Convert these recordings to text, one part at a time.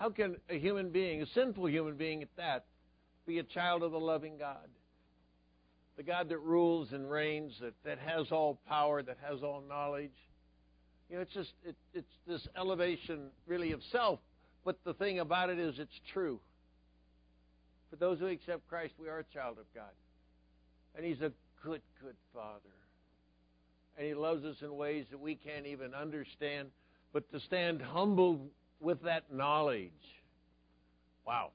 How can a human being, a sinful human being at that, be a child of the loving God? The God that rules and reigns, that, that has all power, that has all knowledge. You know, it's just it, it's this elevation really of self. But the thing about it is, it's true. For those who accept Christ, we are a child of God, and He's a good, good Father, and He loves us in ways that we can't even understand. But to stand humbled with that knowledge, wow,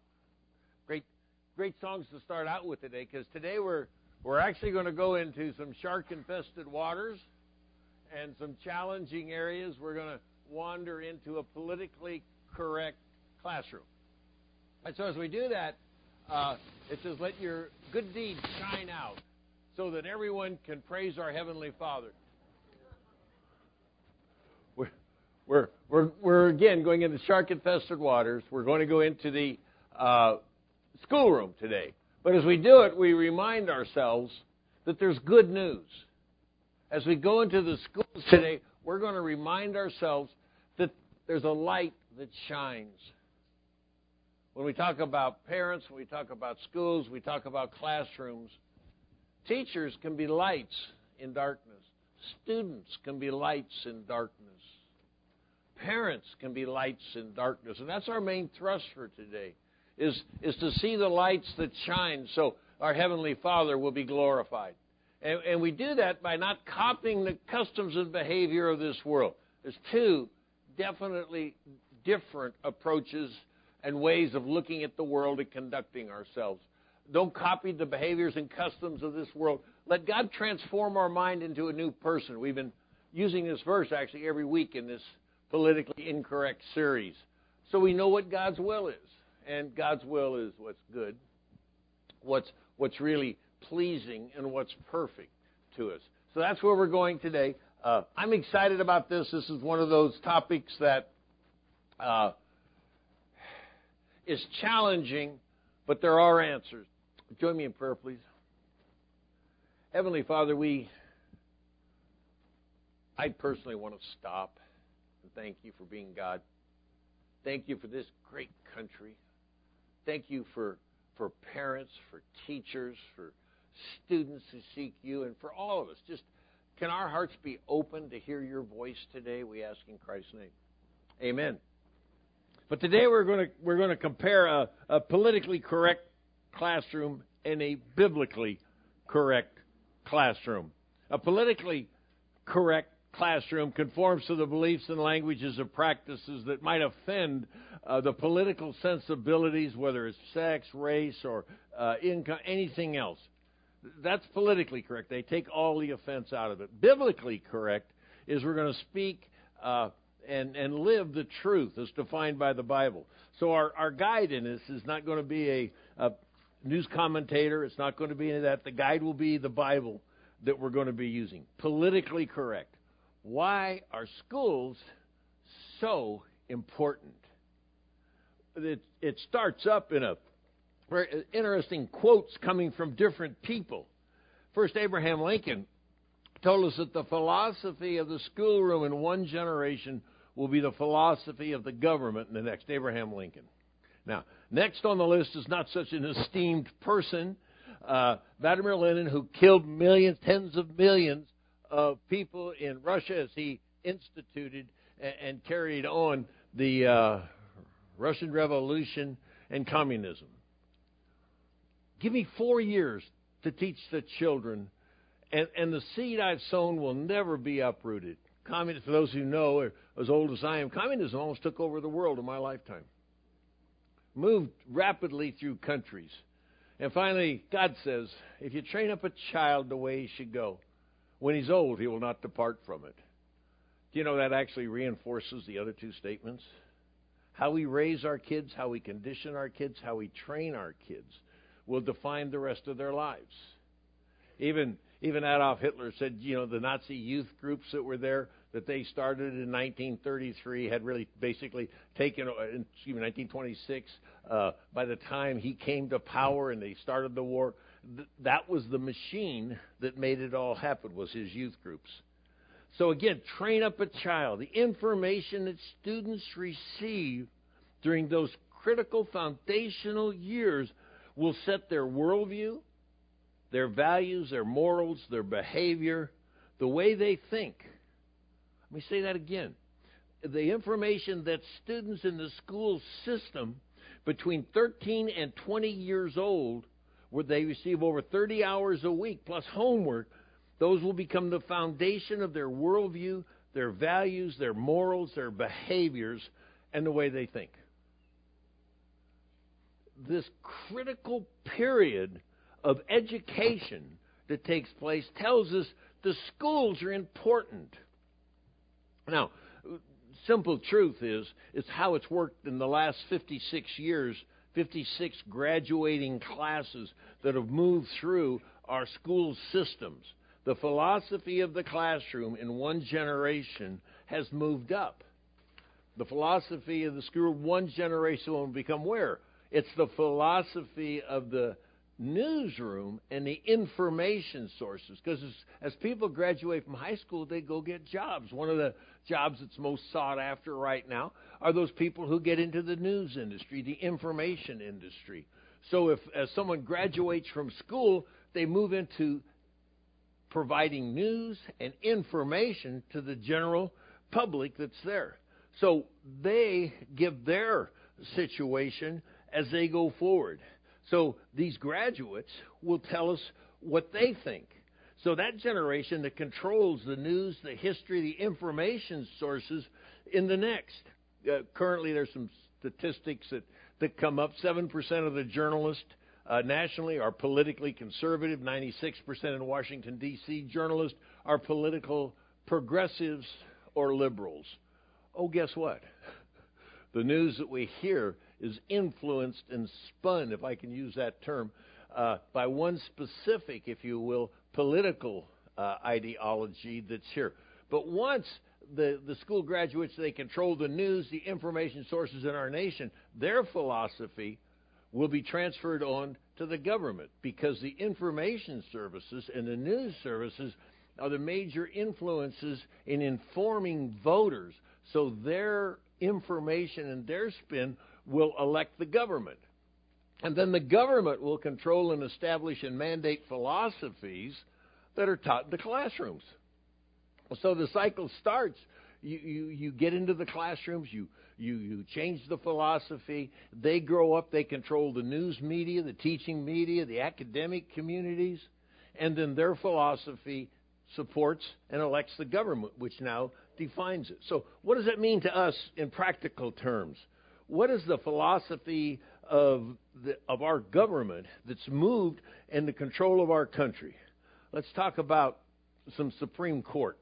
great, great songs to start out with today. Because today we're we're actually going to go into some shark-infested waters and some challenging areas. We're going to wander into a politically correct classroom. And so as we do that, uh, it says, let your good deeds shine out so that everyone can praise our Heavenly Father. We're, we're, we're, we're again going into shark infested waters. We're going to go into the uh, schoolroom today. But as we do it, we remind ourselves that there's good news. As we go into the schools today, we're going to remind ourselves that there's a light that shines. When we talk about parents, when we talk about schools, we talk about classrooms, teachers can be lights in darkness. Students can be lights in darkness. Parents can be lights in darkness. And that's our main thrust for today, is, is to see the lights that shine so our Heavenly Father will be glorified. And, and we do that by not copying the customs and behavior of this world. There's two definitely different approaches and ways of looking at the world and conducting ourselves. Don't copy the behaviors and customs of this world. Let God transform our mind into a new person. We've been using this verse actually every week in this politically incorrect series. So we know what God's will is. And God's will is what's good, what's, what's really pleasing, and what's perfect to us. So that's where we're going today. Uh, I'm excited about this. This is one of those topics that uh, is challenging, but there are answers. Join me in prayer, please. Heavenly Father, we, I personally want to stop and thank you for being God. Thank you for this great country. Thank you for, for parents, for teachers, for students who seek you, and for all of us. Just can our hearts be open to hear your voice today? We ask in Christ's name. Amen. But today we're going to we're going to compare a, a politically correct classroom and a biblically correct classroom. A politically correct classroom conforms to the beliefs and languages and practices that might offend uh, the political sensibilities, whether it's sex, race, or uh, income, anything else. That's politically correct. They take all the offense out of it. Biblically correct is we're going to speak uh, and, and live the truth as defined by the Bible. So our, our guide in this is not going to be a, a news commentator. It's not going to be any of that. The guide will be the Bible that we're going to be using. Politically correct. Why are schools so important? It, it starts up in a very interesting quotes coming from different people. First, Abraham Lincoln told us that the philosophy of the schoolroom in one generation will be the philosophy of the government in the next, Abraham Lincoln. Now, next on the list is not such an esteemed person, uh, Vladimir Lenin, who killed millions, tens of millions of people in Russia as he instituted and, carried on the uh, Russian Revolution and communism. Give me four years to teach the children, and, and the seed I've sown will never be uprooted. Communism, for those who know, as old as I am, communism almost took over the world in my lifetime. Moved rapidly through countries. And finally, God says, if you train up a child the way he should go, when he's old, he will not depart from it. Do you know that actually reinforces the other two statements? How we raise our kids, how we condition our kids, how we train our kids will define the rest of their lives. Even even Adolf Hitler said, you know, the Nazi youth groups that were there that they started in 1933 had really basically taken, uh, excuse me, 1926. Uh, by the time he came to power and they started the war, th- that was the machine that made it all happen. Was his youth groups. So again, train up a child. The information that students receive during those critical foundational years will set their worldview, their values, their morals, their behavior, the way they think. Let me say that again. The information that students in the school system between 13 and 20 years old, where they receive over 30 hours a week plus homework, those will become the foundation of their worldview, their values, their morals, their behaviors, and the way they think. This critical period of education that takes place tells us the schools are important. Now, simple truth is it's how it's worked in the last 56 years, 56 graduating classes that have moved through our school systems. The philosophy of the classroom in one generation has moved up. The philosophy of the school one generation will become where? It's the philosophy of the newsroom and the information sources. Because as, as, people graduate from high school, they go get jobs. One of the jobs that's most sought after right now are those people who get into the news industry, the information industry. So if as someone graduates from school, they move into providing news and information to the general public that's there. So they give their situation as they go forward. So these graduates will tell us what they think. So that generation that controls the news, the history, the information sources in the next. Uh, currently, there's some statistics that, that come up. 7% of the journalists uh, nationally are politically conservative. 96% in Washington, D.C. journalists are political progressives or liberals. Oh, guess what? The news that we hear is influenced and spun, if I can use that term, uh, by one specific, if you will, political uh, ideology that's here. But once the, the school graduates, they control the news, the information sources in our nation, their philosophy will be transferred on to the government because the information services and the news services are the major influences in informing voters. So their information and their spin will elect the government. And then the government will control and establish and mandate philosophies that are taught in the classrooms. So the cycle starts. You, you, you get into the classrooms, you, you, you change the philosophy. They grow up, they control the news media, the teaching media, the academic communities, and then their philosophy supports and elects the government, which now defines it. So, what does that mean to us in practical terms? what is the philosophy of the, of our government that's moved in the control of our country? Let's talk about some Supreme Court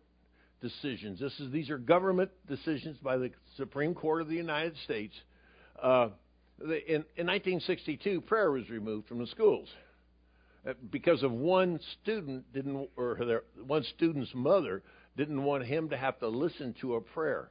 decisions. This is these are government decisions by the Supreme Court of the United States. Uh, in, in 1962, prayer was removed from the schools uh, because of one student didn't, or their, one student's mother didn't want him to have to listen to a prayer.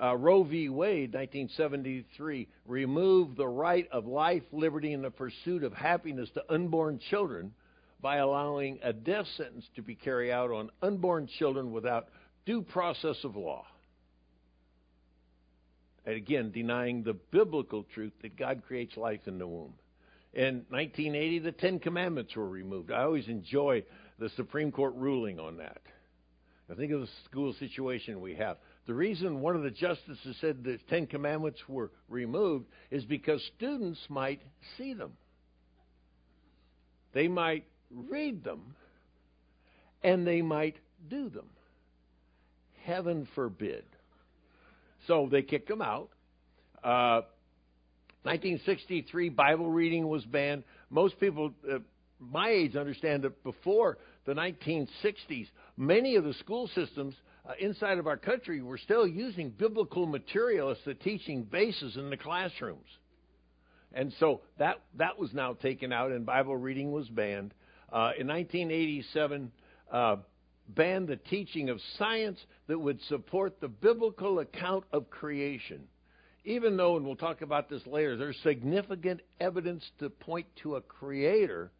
Uh, Roe v. Wade, 1973, removed the right of life, liberty, and the pursuit of happiness to unborn children by allowing a death sentence to be carried out on unborn children without due process of law. And again, denying the biblical truth that God creates life in the womb. In 1980, the Ten Commandments were removed. I always enjoy the Supreme Court ruling on that. I think of the school situation we have. The reason one of the justices said the Ten Commandments were removed is because students might see them. They might read them, and they might do them. Heaven forbid. So they kicked them out. Uh, 1963, Bible reading was banned. Most people uh, my age understand that before the 1960s, many of the school systems uh, inside of our country we're still using biblical material as the teaching basis in the classrooms. And so that, that was now taken out, and Bible reading was banned. Uh, in 1987, uh, banned the teaching of science that would support the biblical account of creation. Even though, and we'll talk about this later, there's significant evidence to point to a creator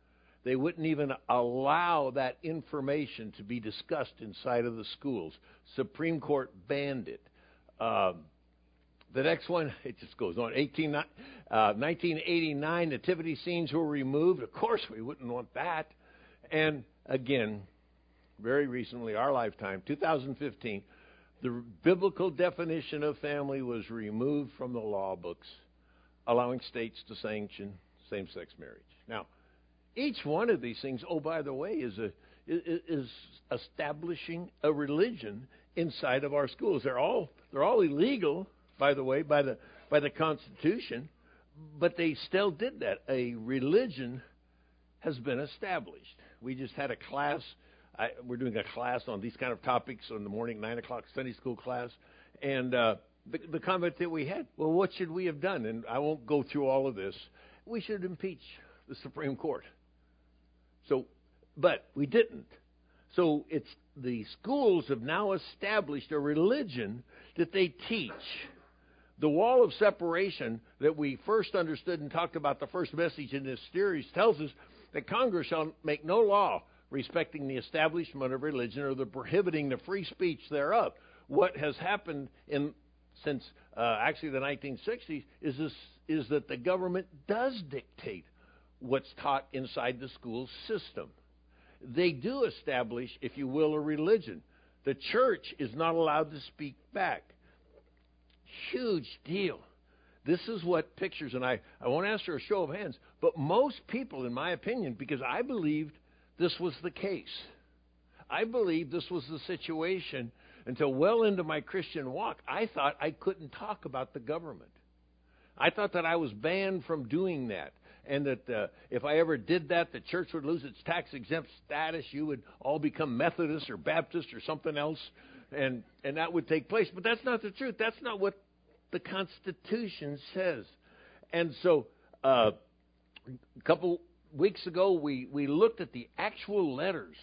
they wouldn't even allow that information to be discussed inside of the schools. Supreme Court banned it. Um, the next one, it just goes on. 18, uh, 1989, nativity scenes were removed. Of course, we wouldn't want that. And again, very recently, our lifetime, 2015, the biblical definition of family was removed from the law books, allowing states to sanction same sex marriage. Now, each one of these things, oh, by the way, is, a, is establishing a religion inside of our schools. They're all, they're all illegal, by the way, by the, by the Constitution, but they still did that. A religion has been established. We just had a class. I, we're doing a class on these kind of topics in the morning, nine o'clock Sunday school class, and uh, the, the comment that we had, well, what should we have done? And I won't go through all of this. We should impeach the Supreme Court. So, but we didn't. So it's the schools have now established a religion that they teach. The wall of separation that we first understood and talked about the first message in this series tells us that Congress shall make no law respecting the establishment of religion or the prohibiting the free speech thereof. What has happened in since uh, actually the 1960s is this, is that the government does dictate what's taught inside the school system. They do establish, if you will, a religion. The church is not allowed to speak back. Huge deal. This is what pictures, and I, I won't ask for a show of hands, but most people, in my opinion, because I believed this was the case, I believed this was the situation until well into my Christian walk. I thought I couldn't talk about the government. I thought that I was banned from doing that. And that uh, if I ever did that, the church would lose its tax exempt status. You would all become Methodist or Baptist or something else, and and that would take place. But that's not the truth. That's not what the Constitution says. And so, uh, a couple weeks ago, we, we looked at the actual letters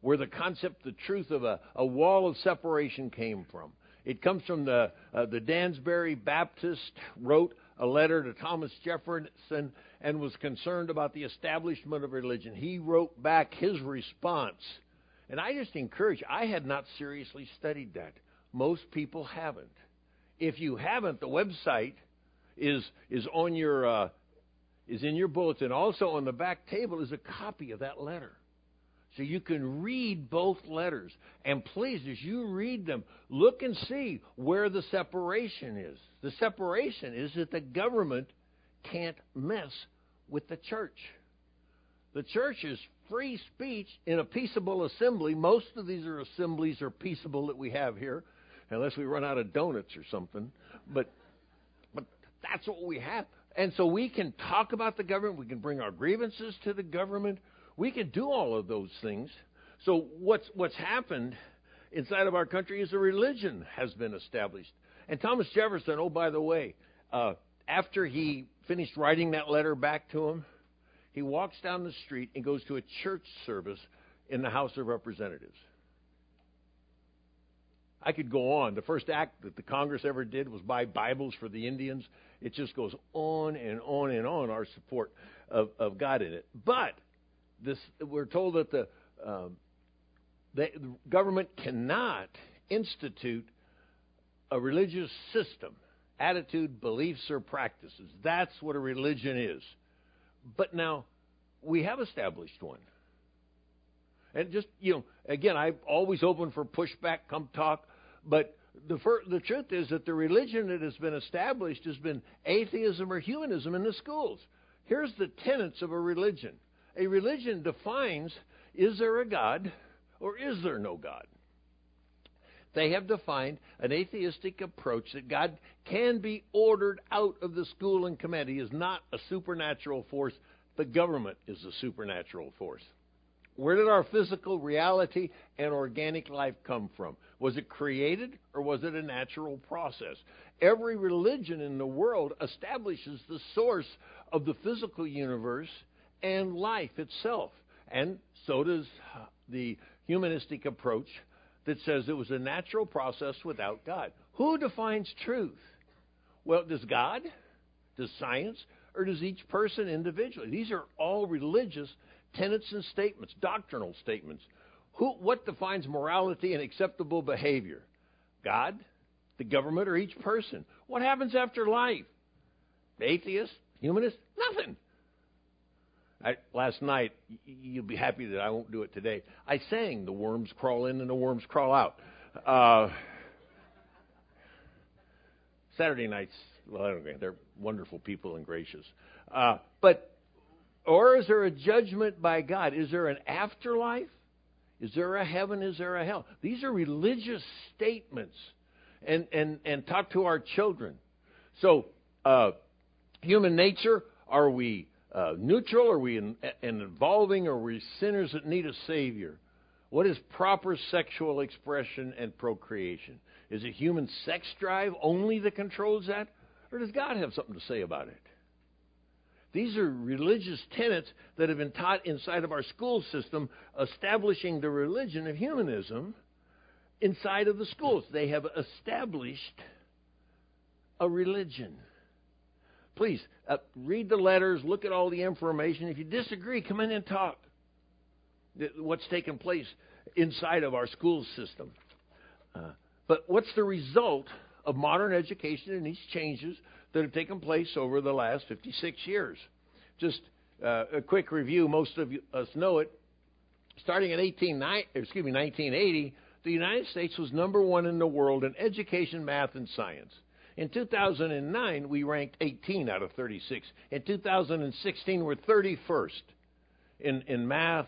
where the concept, the truth of a, a wall of separation came from. It comes from the, uh, the Danbury Baptist wrote a letter to Thomas Jefferson and was concerned about the establishment of religion. He wrote back his response. And I just encourage, I had not seriously studied that. Most people haven't. If you haven't, the website is is on your uh, is in your bulletin. Also on the back table is a copy of that letter. So you can read both letters. And please, as you read them, look and see where the separation is. The separation is that the government can't mess with the church. The church is free speech in a peaceable assembly. Most of these are assemblies are peaceable that we have here unless we run out of donuts or something. But but that's what we have. And so we can talk about the government, we can bring our grievances to the government, we can do all of those things. So what's what's happened inside of our country is a religion has been established. And Thomas Jefferson, oh by the way, uh, after he finished writing that letter back to him, he walks down the street and goes to a church service in the House of Representatives. I could go on. The first act that the Congress ever did was buy Bibles for the Indians. It just goes on and on and on, our support of, of God in it. But this, we're told that the, um, the government cannot institute a religious system, attitude, beliefs, or practices. That's what a religion is. But now, we have established one. And just, you know, again, I'm always open for pushback, come talk. But the, the truth is that the religion that has been established has been atheism or humanism in the schools. Here's the tenets of a religion a religion defines is there a God or is there no God? They have defined an atheistic approach that God can be ordered out of the school and command. He is not a supernatural force. The government is a supernatural force. Where did our physical reality and organic life come from? Was it created or was it a natural process? Every religion in the world establishes the source of the physical universe and life itself. And so does uh, the humanistic approach that says it was a natural process without God. Who defines truth? Well, does God? Does science? Or does each person individually? These are all religious tenets and statements, doctrinal statements. Who, what defines morality and acceptable behavior? God, the government, or each person. What happens after life? Atheist? Humanist? Nothing. I, last night, you'll be happy that I won't do it today. I sang "The worms crawl in and the worms crawl out." Uh, Saturday nights, well, I don't know, they're wonderful people and gracious. Uh, but, or is there a judgment by God? Is there an afterlife? Is there a heaven? Is there a hell? These are religious statements, and and and talk to our children. So, uh, human nature: Are we uh, neutral? Are we in, in involving? Are we sinners that need a savior? What is proper sexual expression and procreation? Is it human sex drive only that controls that? Or does God have something to say about it? These are religious tenets that have been taught inside of our school system, establishing the religion of humanism inside of the schools. They have established a religion. Please uh, read the letters, look at all the information. If you disagree, come in and talk. What's taking place inside of our school system. Uh, but what's the result of modern education and these changes that have taken place over the last 56 years? Just uh, a quick review. Most of you, us know it. Starting in 18, excuse me, 1980, the United States was number one in the world in education, math, and science. In 2009, we ranked 18 out of 36. In 2016, we're 31st in, in math,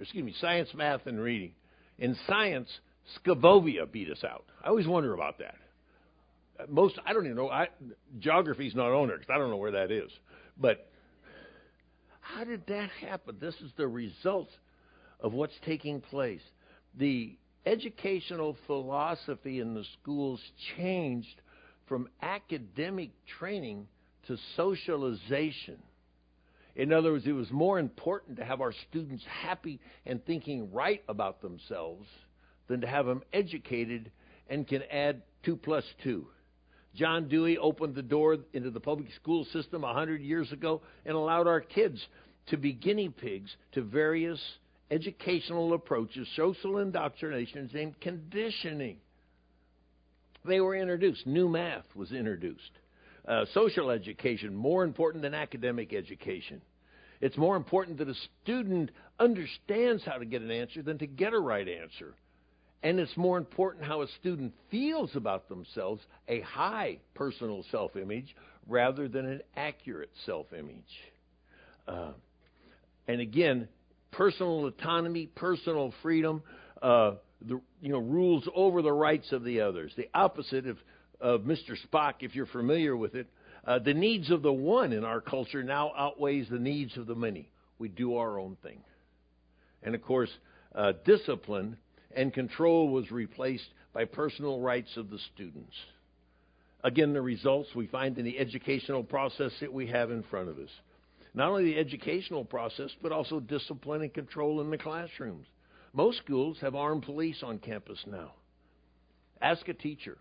excuse me, science, math, and reading. In science, Scavovia beat us out. I always wonder about that. Most, I don't even know. I, geography's not on there because I don't know where that is. But how did that happen? This is the result of what's taking place. The educational philosophy in the schools changed from academic training to socialization. In other words, it was more important to have our students happy and thinking right about themselves than to have them educated and can add two plus two. John Dewey opened the door into the public school system a hundred years ago and allowed our kids to be guinea pigs to various educational approaches, social indoctrinations, and conditioning. They were introduced. New math was introduced. Uh, social education, more important than academic education. It's more important that a student understands how to get an answer than to get a right answer. And it's more important how a student feels about themselves, a high personal self image, rather than an accurate self image. Uh, and again, personal autonomy, personal freedom, uh, the you know rules over the rights of the others. The opposite of, of Mr. Spock, if you're familiar with it. Uh, the needs of the one in our culture now outweighs the needs of the many. We do our own thing. And of course, uh, discipline and control was replaced by personal rights of the students. Again, the results we find in the educational process that we have in front of us. Not only the educational process, but also discipline and control in the classrooms. Most schools have armed police on campus now. Ask a teacher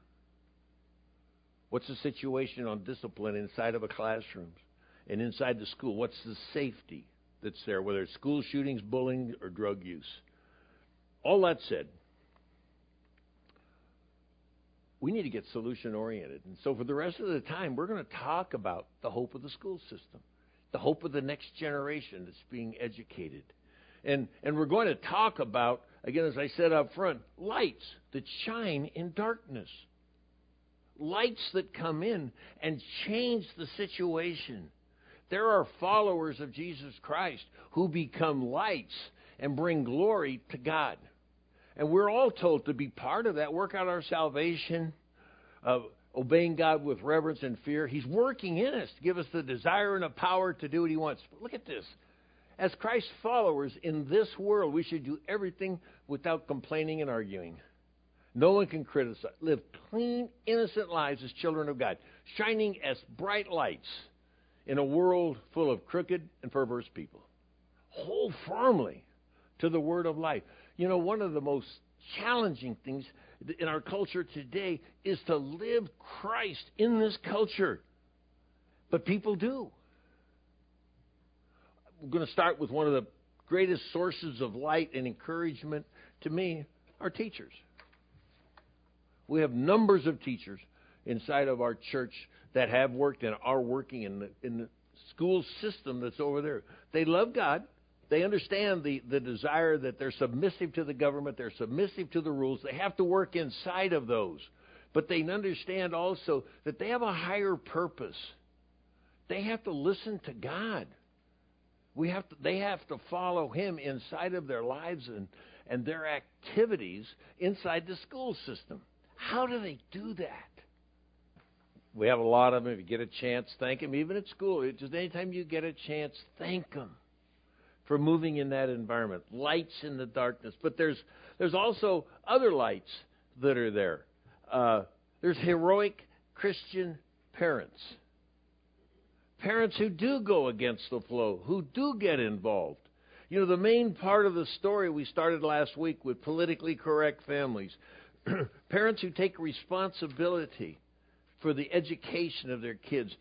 what's the situation on discipline inside of a classroom and inside the school? What's the safety that's there, whether it's school shootings, bullying, or drug use? All that said, we need to get solution oriented. And so for the rest of the time, we're going to talk about the hope of the school system, the hope of the next generation that's being educated. And, and we're going to talk about, again, as I said up front, lights that shine in darkness. Lights that come in and change the situation. There are followers of Jesus Christ who become lights and bring glory to God. And we're all told to be part of that, work out our salvation, obeying God with reverence and fear. He's working in us to give us the desire and the power to do what He wants. But look at this. As Christ's followers in this world, we should do everything without complaining and arguing. No one can criticize. Live clean, innocent lives as children of God, shining as bright lights in a world full of crooked and perverse people. Hold firmly to the word of life. You know, one of the most challenging things in our culture today is to live Christ in this culture. But people do we're going to start with one of the greatest sources of light and encouragement to me, our teachers. We have numbers of teachers inside of our church that have worked and are working in the, in the school system that's over there. They love God. They understand the, the desire that they're submissive to the government, they're submissive to the rules. They have to work inside of those. But they understand also that they have a higher purpose. They have to listen to God. We have to, they have to follow Him inside of their lives and, and their activities inside the school system. How do they do that? We have a lot of them. If you get a chance, thank them. Even at school, just anytime you get a chance, thank them for moving in that environment. Lights in the darkness. But there's there's also other lights that are there. Uh, there's heroic Christian parents. Parents who do go against the flow, who do get involved. You know, the main part of the story we started last week with politically correct families. parents who take responsibility for the education of their kids.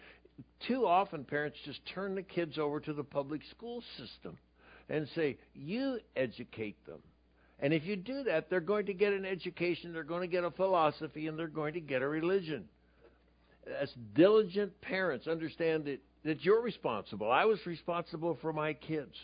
Too often, parents just turn the kids over to the public school system and say, You educate them. And if you do that, they're going to get an education, they're going to get a philosophy, and they're going to get a religion. As diligent parents, understand that, that you're responsible. I was responsible for my kids.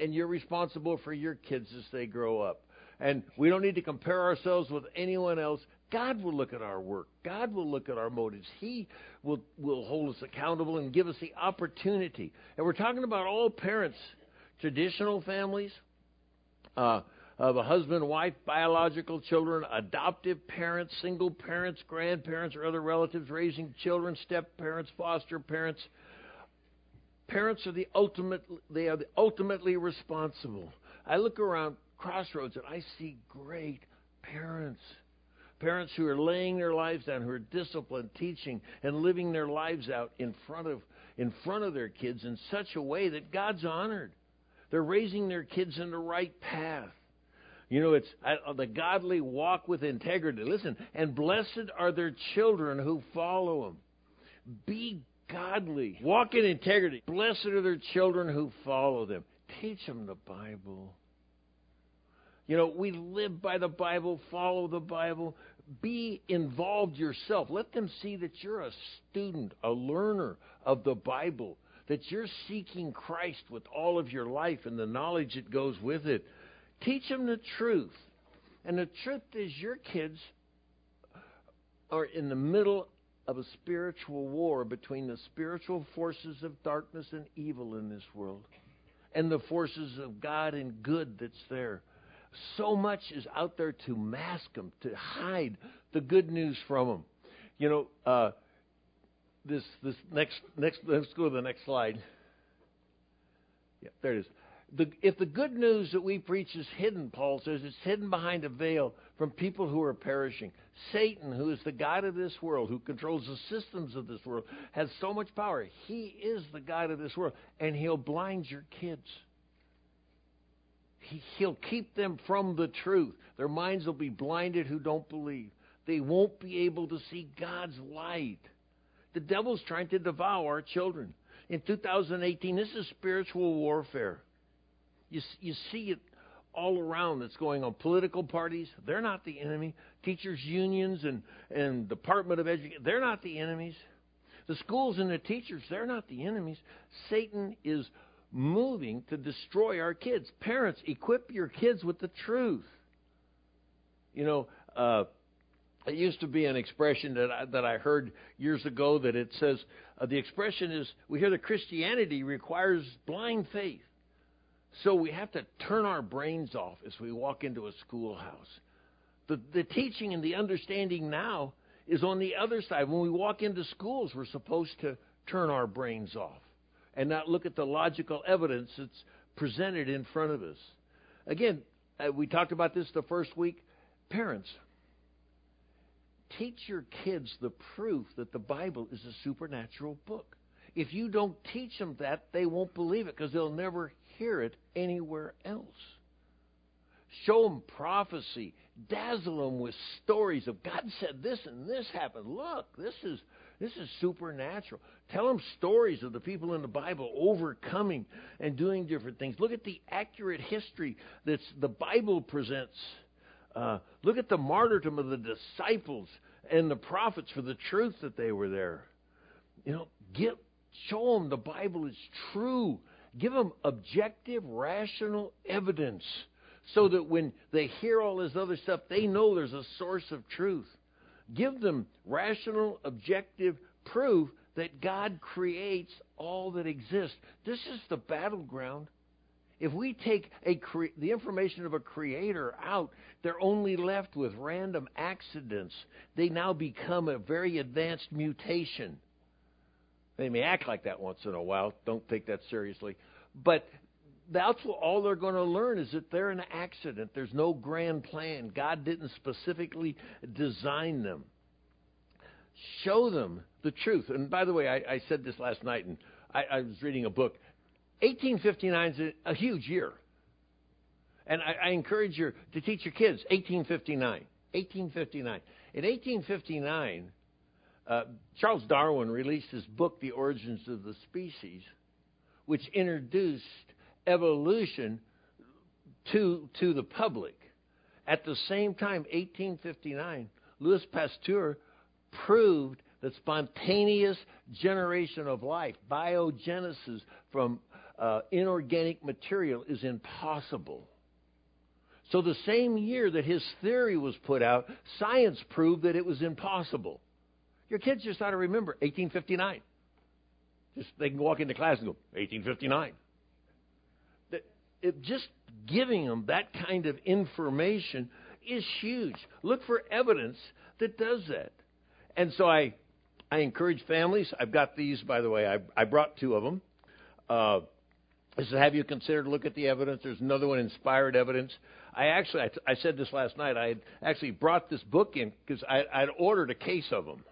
And you're responsible for your kids as they grow up. And we don't need to compare ourselves with anyone else. God will look at our work. God will look at our motives. He will, will hold us accountable and give us the opportunity. And we're talking about all parents traditional families, uh, of a husband, wife, biological children, adoptive parents, single parents, grandparents, or other relatives raising children, step parents, foster parents. Parents are the ultimate they are the ultimately responsible. I look around Crossroads and I see great parents. Parents who are laying their lives down, who are disciplined, teaching, and living their lives out in front of in front of their kids in such a way that God's honored. They're raising their kids in the right path. You know, it's uh, the godly walk with integrity. Listen, and blessed are their children who follow them. Be godly. Walk in integrity. Blessed are their children who follow them. Teach them the Bible. You know, we live by the Bible, follow the Bible. Be involved yourself. Let them see that you're a student, a learner of the Bible that you're seeking Christ with all of your life and the knowledge that goes with it. Teach them the truth. And the truth is, your kids are in the middle of a spiritual war between the spiritual forces of darkness and evil in this world and the forces of God and good that's there. So much is out there to mask them, to hide the good news from them. You know, uh, this this next next let's go to the next slide. Yeah, there it is. The, if the good news that we preach is hidden, Paul says, it's hidden behind a veil from people who are perishing. Satan, who is the God of this world, who controls the systems of this world, has so much power. He is the God of this world, and he'll blind your kids. He, he'll keep them from the truth. Their minds will be blinded who don't believe. They won't be able to see God's light. The devil's trying to devour our children. In 2018, this is spiritual warfare. You, you see it all around that's going on. Political parties, they're not the enemy. Teachers' unions and, and Department of Education, they're not the enemies. The schools and the teachers, they're not the enemies. Satan is moving to destroy our kids. Parents, equip your kids with the truth. You know, uh, it used to be an expression that I, that I heard years ago that it says uh, the expression is we hear that Christianity requires blind faith. So we have to turn our brains off as we walk into a schoolhouse. The, the teaching and the understanding now is on the other side. When we walk into schools, we're supposed to turn our brains off and not look at the logical evidence that's presented in front of us. Again, uh, we talked about this the first week. Parents, teach your kids the proof that the Bible is a supernatural book. If you don't teach them that, they won't believe it because they'll never hear it anywhere else. Show them prophecy. Dazzle them with stories of God said this and this happened. Look, this is this is supernatural. Tell them stories of the people in the Bible overcoming and doing different things. Look at the accurate history that the Bible presents Uh, look at the martyrdom of the disciples and the prophets for the truth that they were there. You know, give, show them the Bible is true. Give them objective, rational evidence so that when they hear all this other stuff, they know there's a source of truth. Give them rational, objective proof that God creates all that exists. This is the battleground. If we take cre- the information of a creator out, they're only left with random accidents. They now become a very advanced mutation. They may act like that once in a while. Don't take that seriously. But that's all they're going to learn is that they're an accident. There's no grand plan. God didn't specifically design them. Show them the truth. And by the way, I, I said this last night, and I, I, was reading a book. 1859 is a, a huge year. And I, I encourage you to teach your kids 1859. 1859. In 1859, uh, Charles Darwin released his book, The Origins of the Species, which introduced evolution to, to the public. At the same time, 1859, Louis Pasteur proved that spontaneous generation of life, biogenesis from uh, inorganic material, is impossible. So, the same year that his theory was put out, science proved that it was impossible. Your kids just ought to remember 1859. Just they can walk into class and go 1859 it, just giving them that kind of information is huge. Look for evidence that does that. And so I, I encourage families. I've got these, by the way. I, I brought two of them. Uh, I said, have you considered look at the evidence? There's another one, inspired evidence. I actually, I, I said this last night. I had actually brought this book in because I, I'd ordered a case of them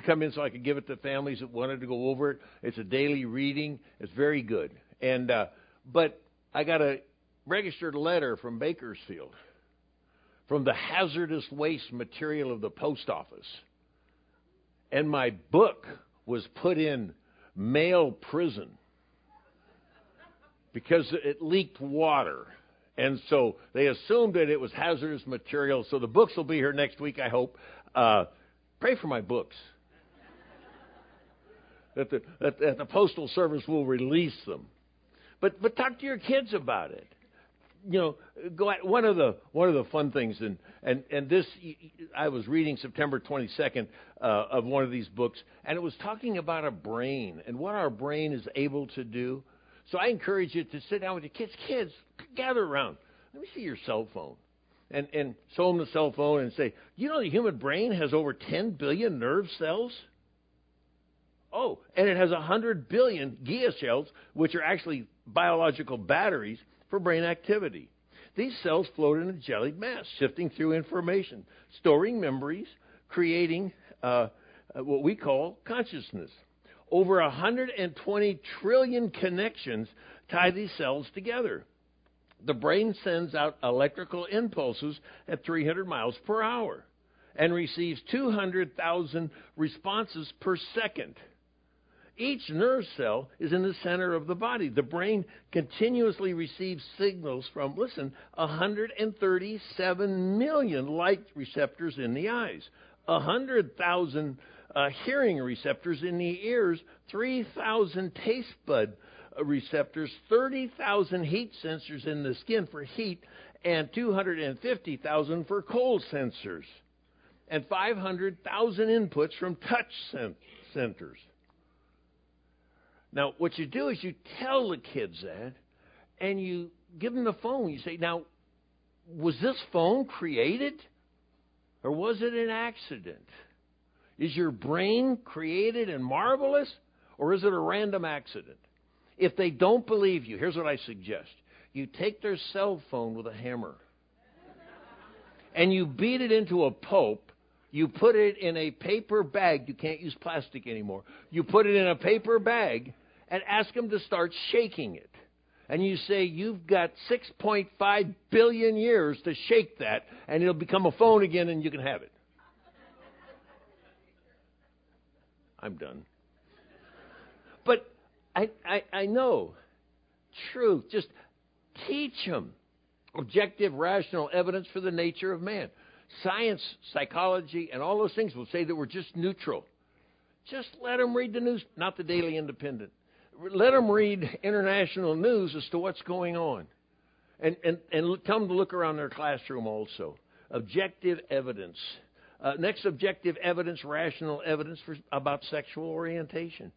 to come in so I could give it to families that wanted to go over it. It's a daily reading. It's very good. And uh, but I got a registered letter from Bakersfield from the hazardous waste material of the post office. And my book was put in mail prison because it leaked water. And so they assumed that it was hazardous material. So the books will be here next week, I hope. Uh, pray for my books. That, the, that, that the Postal Service will release them. But but talk to your kids about it. You know, go at one of the one of the fun things, and and and this I was reading September 22nd uh, of one of these books, and it was talking about a brain and what our brain is able to do. So I encourage you to sit down with your kids. Kids, gather around. Let me see your cell phone and, and show them the cell phone and say, you know the human brain has over 10 billion nerve cells? Oh, and it has 100 billion glial cells, which are actually biological batteries for brain activity. These cells float in a jellied mass, shifting through information, storing memories, creating uh, uh what we call consciousness. Over 120 trillion connections tie these cells together. The brain sends out electrical impulses at 300 miles per hour and receives 200,000 responses per second. Each nerve cell is in the center of the body. The brain continuously receives signals from, listen, 137 million light receptors in the eyes, 100,000 uh, hearing receptors in the ears, 3,000 taste bud uh, receptors, 30,000 heat sensors in the skin for heat, and 250,000 for cold sensors, and 500,000 inputs from touch centers. Now, what you do is you tell the kids that, and you give them the phone. You say, now, was this phone created, or was it an accident? Is your brain created and marvelous, or is it a random accident? If they don't believe you, here's what I suggest you take their cell phone with a hammer and you beat it into a pulp you put it in a paper bag. You can't use plastic anymore. You put it in a paper bag and ask them to start shaking it. And you say, You've got 6.5 billion years to shake that, and it'll become a phone again, and you can have it. I'm done. But I, I, I know truth. Just teach them. objective, rational evidence for the nature of man. Science, psychology, and all those things will say that we're just neutral. Just let them read the news, not the Daily Independent. Let them read international news as to what's going on. And, and, and tell them to look around their classroom also. Objective evidence. Uh, next, objective evidence, rational evidence for, about sexual orientation.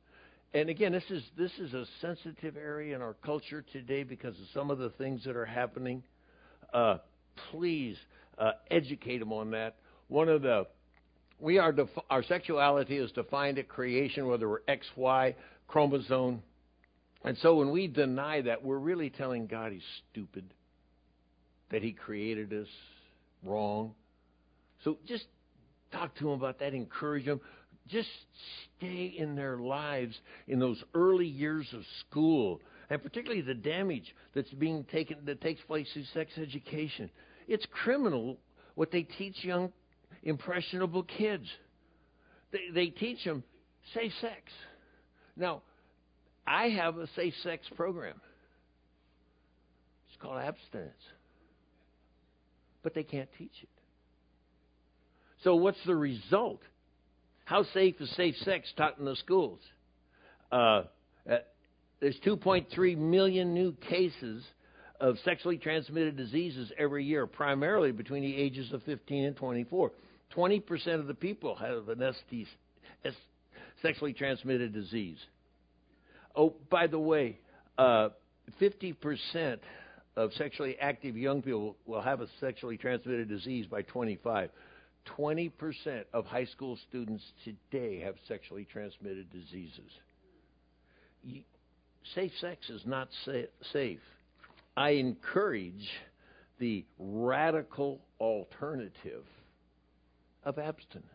And again, this is this is a sensitive area in our culture today because of some of the things that are happening. Uh, please uh, educate them on that. One of the we are def- our sexuality is defined at creation, whether we're X, Y chromosome, and so when we deny that, we're really telling God He's stupid, that He created us wrong. So just talk to Him about that, encourage them. Just stay in their lives in those early years of school, and particularly the damage that's being taken that takes place through sex education. It's criminal what they teach young, impressionable kids. They, they teach them safe sex. Now, I have a safe sex program. It's called abstinence. But they can't teach it. So, what's the result? How safe is safe sex taught in the schools? Uh, uh, there's 2.3 million new cases of sexually transmitted diseases every year, primarily between the ages of 15 and 24. 20% of the people have an ST, sexually transmitted disease. Oh, by the way, uh, 50% of sexually active young people will have a sexually transmitted disease by 25. 20% of high school students today have sexually transmitted diseases. Safe sex is not sa- safe. I encourage the radical alternative of abstinence.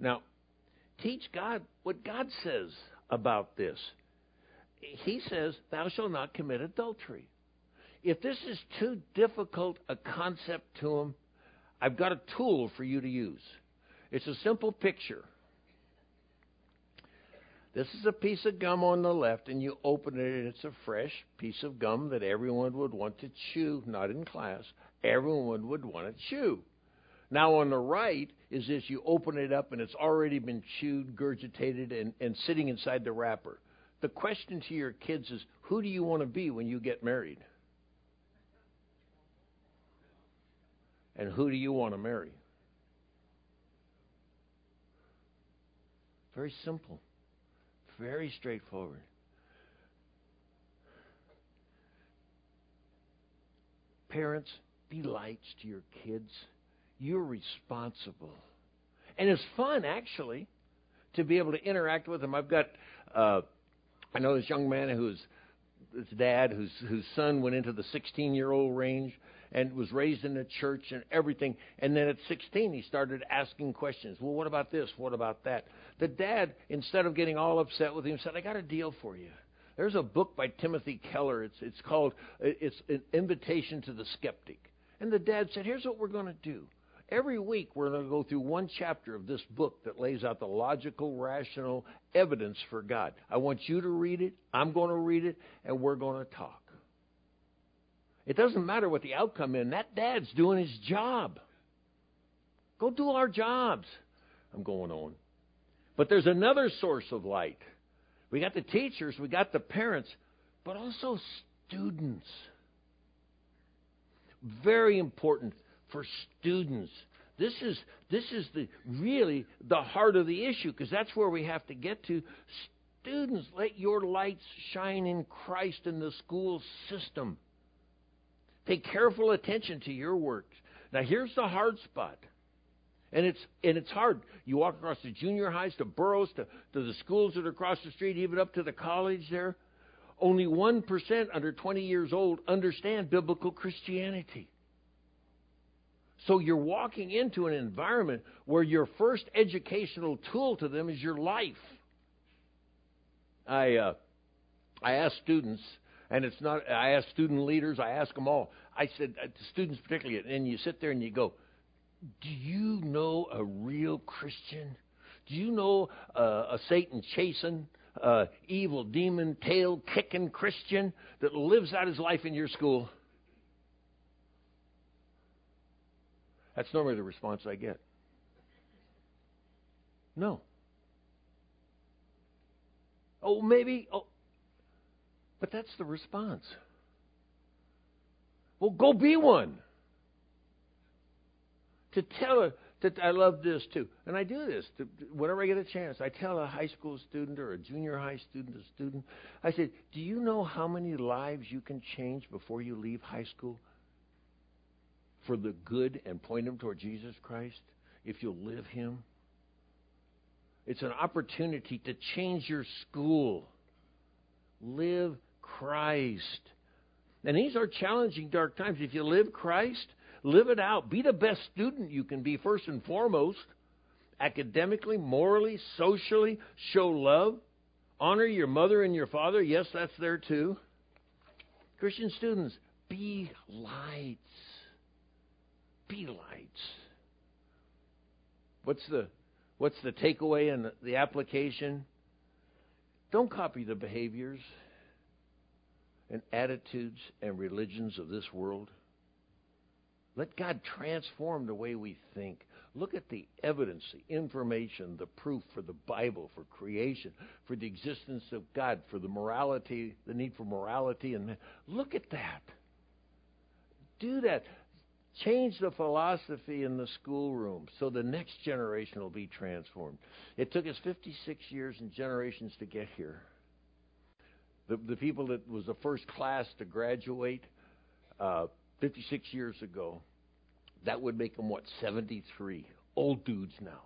Now, teach God what God says about this. He says, Thou shalt not commit adultery. If this is too difficult a concept to him, I've got a tool for you to use. It's a simple picture. This is a piece of gum on the left, and you open it, and it's a fresh piece of gum that everyone would want to chew, not in class. Everyone would want to chew. Now, on the right is this you open it up, and it's already been chewed, gurgitated, and, and sitting inside the wrapper. The question to your kids is who do you want to be when you get married? And who do you want to marry? Very simple, very straightforward. Parents, be lights to your kids. You're responsible. And it's fun, actually, to be able to interact with them. I've got, uh, I know this young man who's his dad, whose whose son went into the 16 year old range, and was raised in the church and everything. And then at 16, he started asking questions. Well, what about this? What about that? The dad, instead of getting all upset with him, said, I got a deal for you. There's a book by Timothy Keller. It's, it's called it's an invitation to the skeptic. And the dad said, Here's what we're going to do. Every week, we're going to go through one chapter of this book that lays out the logical, rational evidence for God. I want you to read it. I'm going to read it, and we're going to talk. It doesn't matter what the outcome is. That dad's doing his job. Go do our jobs. I'm going on. But there's another source of light. We got the teachers, we got the parents, but also students. Very important for students. This is this is the really the heart of the issue because that's where we have to get to. Students, let your lights shine in Christ in the school system. Pay careful attention to your works. Now, here's the hard spot. And it's and it's hard. You walk across the junior highs to boroughs to, to the schools that are across the street, even up to the college there. Only one percent under twenty years old understand biblical Christianity. So you're walking into an environment where your first educational tool to them is your life. I uh, I ask students and it's not, I ask student leaders, I ask them all. I said uh, to students particularly, and you sit there and you go, "Do you know a real Christian? Do you know uh, a Satan chasing, uh, evil demon tail kicking Christian that lives out his life in your school?" That's normally the response I get. No. Oh, maybe. Oh. But that's the response. Well, go be one. To tell her that I love this too. And I do this to, whenever I get a chance. I tell a high school student or a junior high student, a student, I say, Do you know how many lives you can change before you leave high school for the good and point them toward Jesus Christ if you'll live Him? It's an opportunity to change your school. Live Christ. And these are challenging, dark times. If you live Christ, live it out. Be the best student you can be, first and foremost. Academically, morally, socially, show love. Honor your mother and your father. Yes, that's there too. Christian students, be lights. Be lights. What's the what's the takeaway and the, application? Don't copy the behaviors and attitudes and religions of this world. Let God transform the way we think. Look at the evidence, the information, the proof for the Bible, for creation, for the existence of God, for the morality, the need for morality and look at that. Do that. Change the philosophy in the schoolroom so the next generation will be transformed. It took us 56 years and generations to get here. The, the people that was the first class to graduate uh, 56 years ago, that would make them, what, 73? Old dudes now.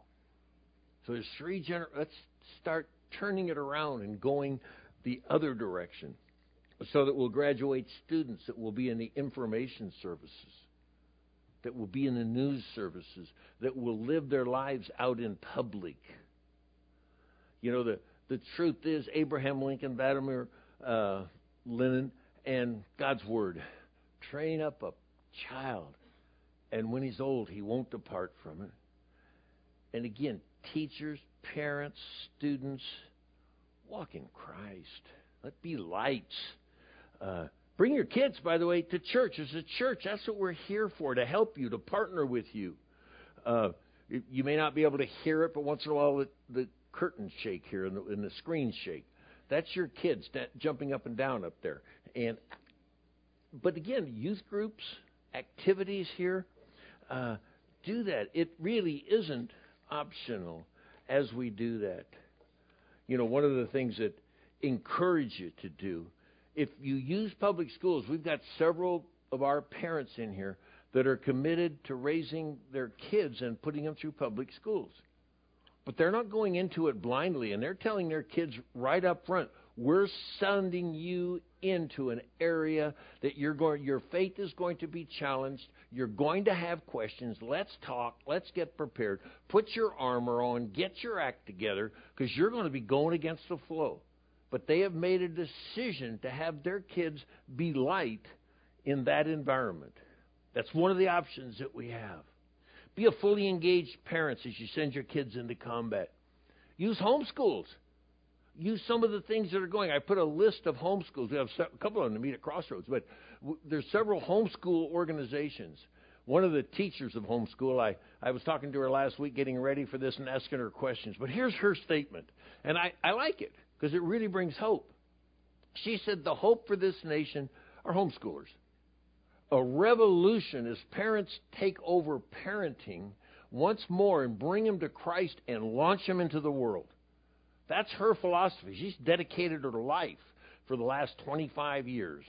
So there's three gener. Let's start turning it around and going the other direction so that we'll graduate students that will be in the information services, that will be in the news services, that will live their lives out in public. You know, the, the truth is, Abraham Lincoln, Vladimir uh, Lenin, and God's Word. Train up a child, and when he's old, he won't depart from it. And again, teachers, parents, students, walk in Christ. Let be lights. Uh, bring your kids, by the way, to church. As a church, that's what we're here for to help you, to partner with you. Uh, you may not be able to hear it, but once in a while the, the curtains shake here and the, and the screens shake. That's your kids that, jumping up and down up there. And but again, youth groups, activities here, uh, do that. It really isn't optional as we do that. You know, one of the things that encourage you to do, if you use public schools, we've got several of our parents in here that are committed to raising their kids and putting them through public schools. But they're not going into it blindly, and they're telling their kids right up front, we're sending you into an area that you're going your faith is going to be challenged. You're going to have questions. Let's talk. Let's get prepared. Put your armor on. Get your act together because you're going to be going against the flow. But they have made a decision to have their kids be light in that environment. That's one of the options that we have be a fully engaged parent as you send your kids into combat. Use homeschools. Use some of the things that are going. I put a list of homeschools. We have a couple of them meet at Crossroads, but there's several homeschool organizations. One of the teachers of homeschool, I, I was talking to her last week getting ready for this and asking her questions. But here's her statement, and I, I like it because it really brings hope. She said, The hope for this nation are homeschoolers a revolution as parents take over parenting once more and bring them to Christ and launch them into the world. That's her philosophy. She's dedicated her life for the last 25 years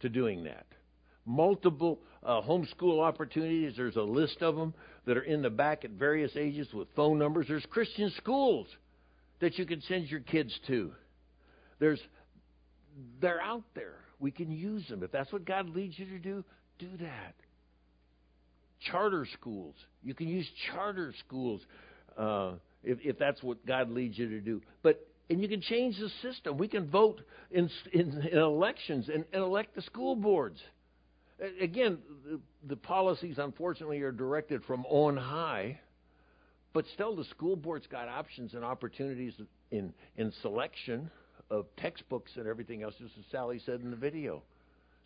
to doing that. Multiple uh, homeschool opportunities. There's a list of them that are in the back at various ages with phone numbers. There's Christian schools that you can send your kids to. There's they're out there. We can use them. If that's what God leads you to do, do that. Charter schools. You can use charter schools uh, if, if that's what God leads you to do. But and you can change the system. We can vote in, in, in elections and, and, elect the school boards. Again, the, the policies unfortunately are directed from on high, but still the school board's got options and opportunities in in selection of textbooks and everything else, just as Sally said in the video.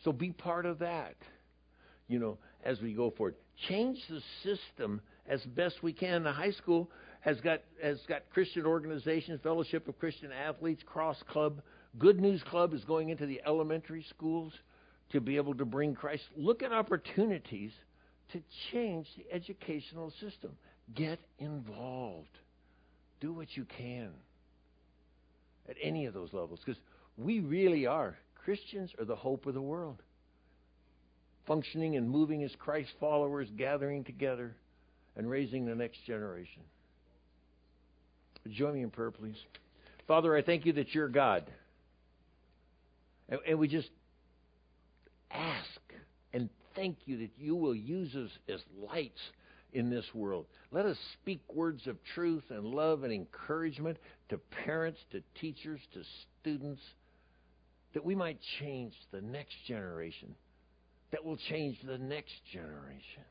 So be part of that. you know, as we go forward. Change the system as best we can. The high school has got has got Christian organizations, Fellowship of Christian Athletes, Cross Club, Good News Club is going into the elementary schools to be able to bring Christ. Look at opportunities to change the educational system. Get involved. Do what you can at any of those levels because we really are. Christians are the hope of the world. Functioning and moving as Christ followers, gathering together and raising the next generation. Join me in prayer, please. Father, I thank you that you're God. And, and we just ask and thank you that you will use us as lights in this world. Let us speak words of truth and love and encouragement to parents, to teachers, to students, that we might change the next generation, that will change the next generation.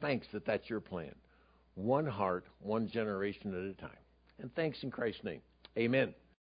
Thanks that that's your plan. One heart, one generation at a time. And thanks in Christ's name. Amen.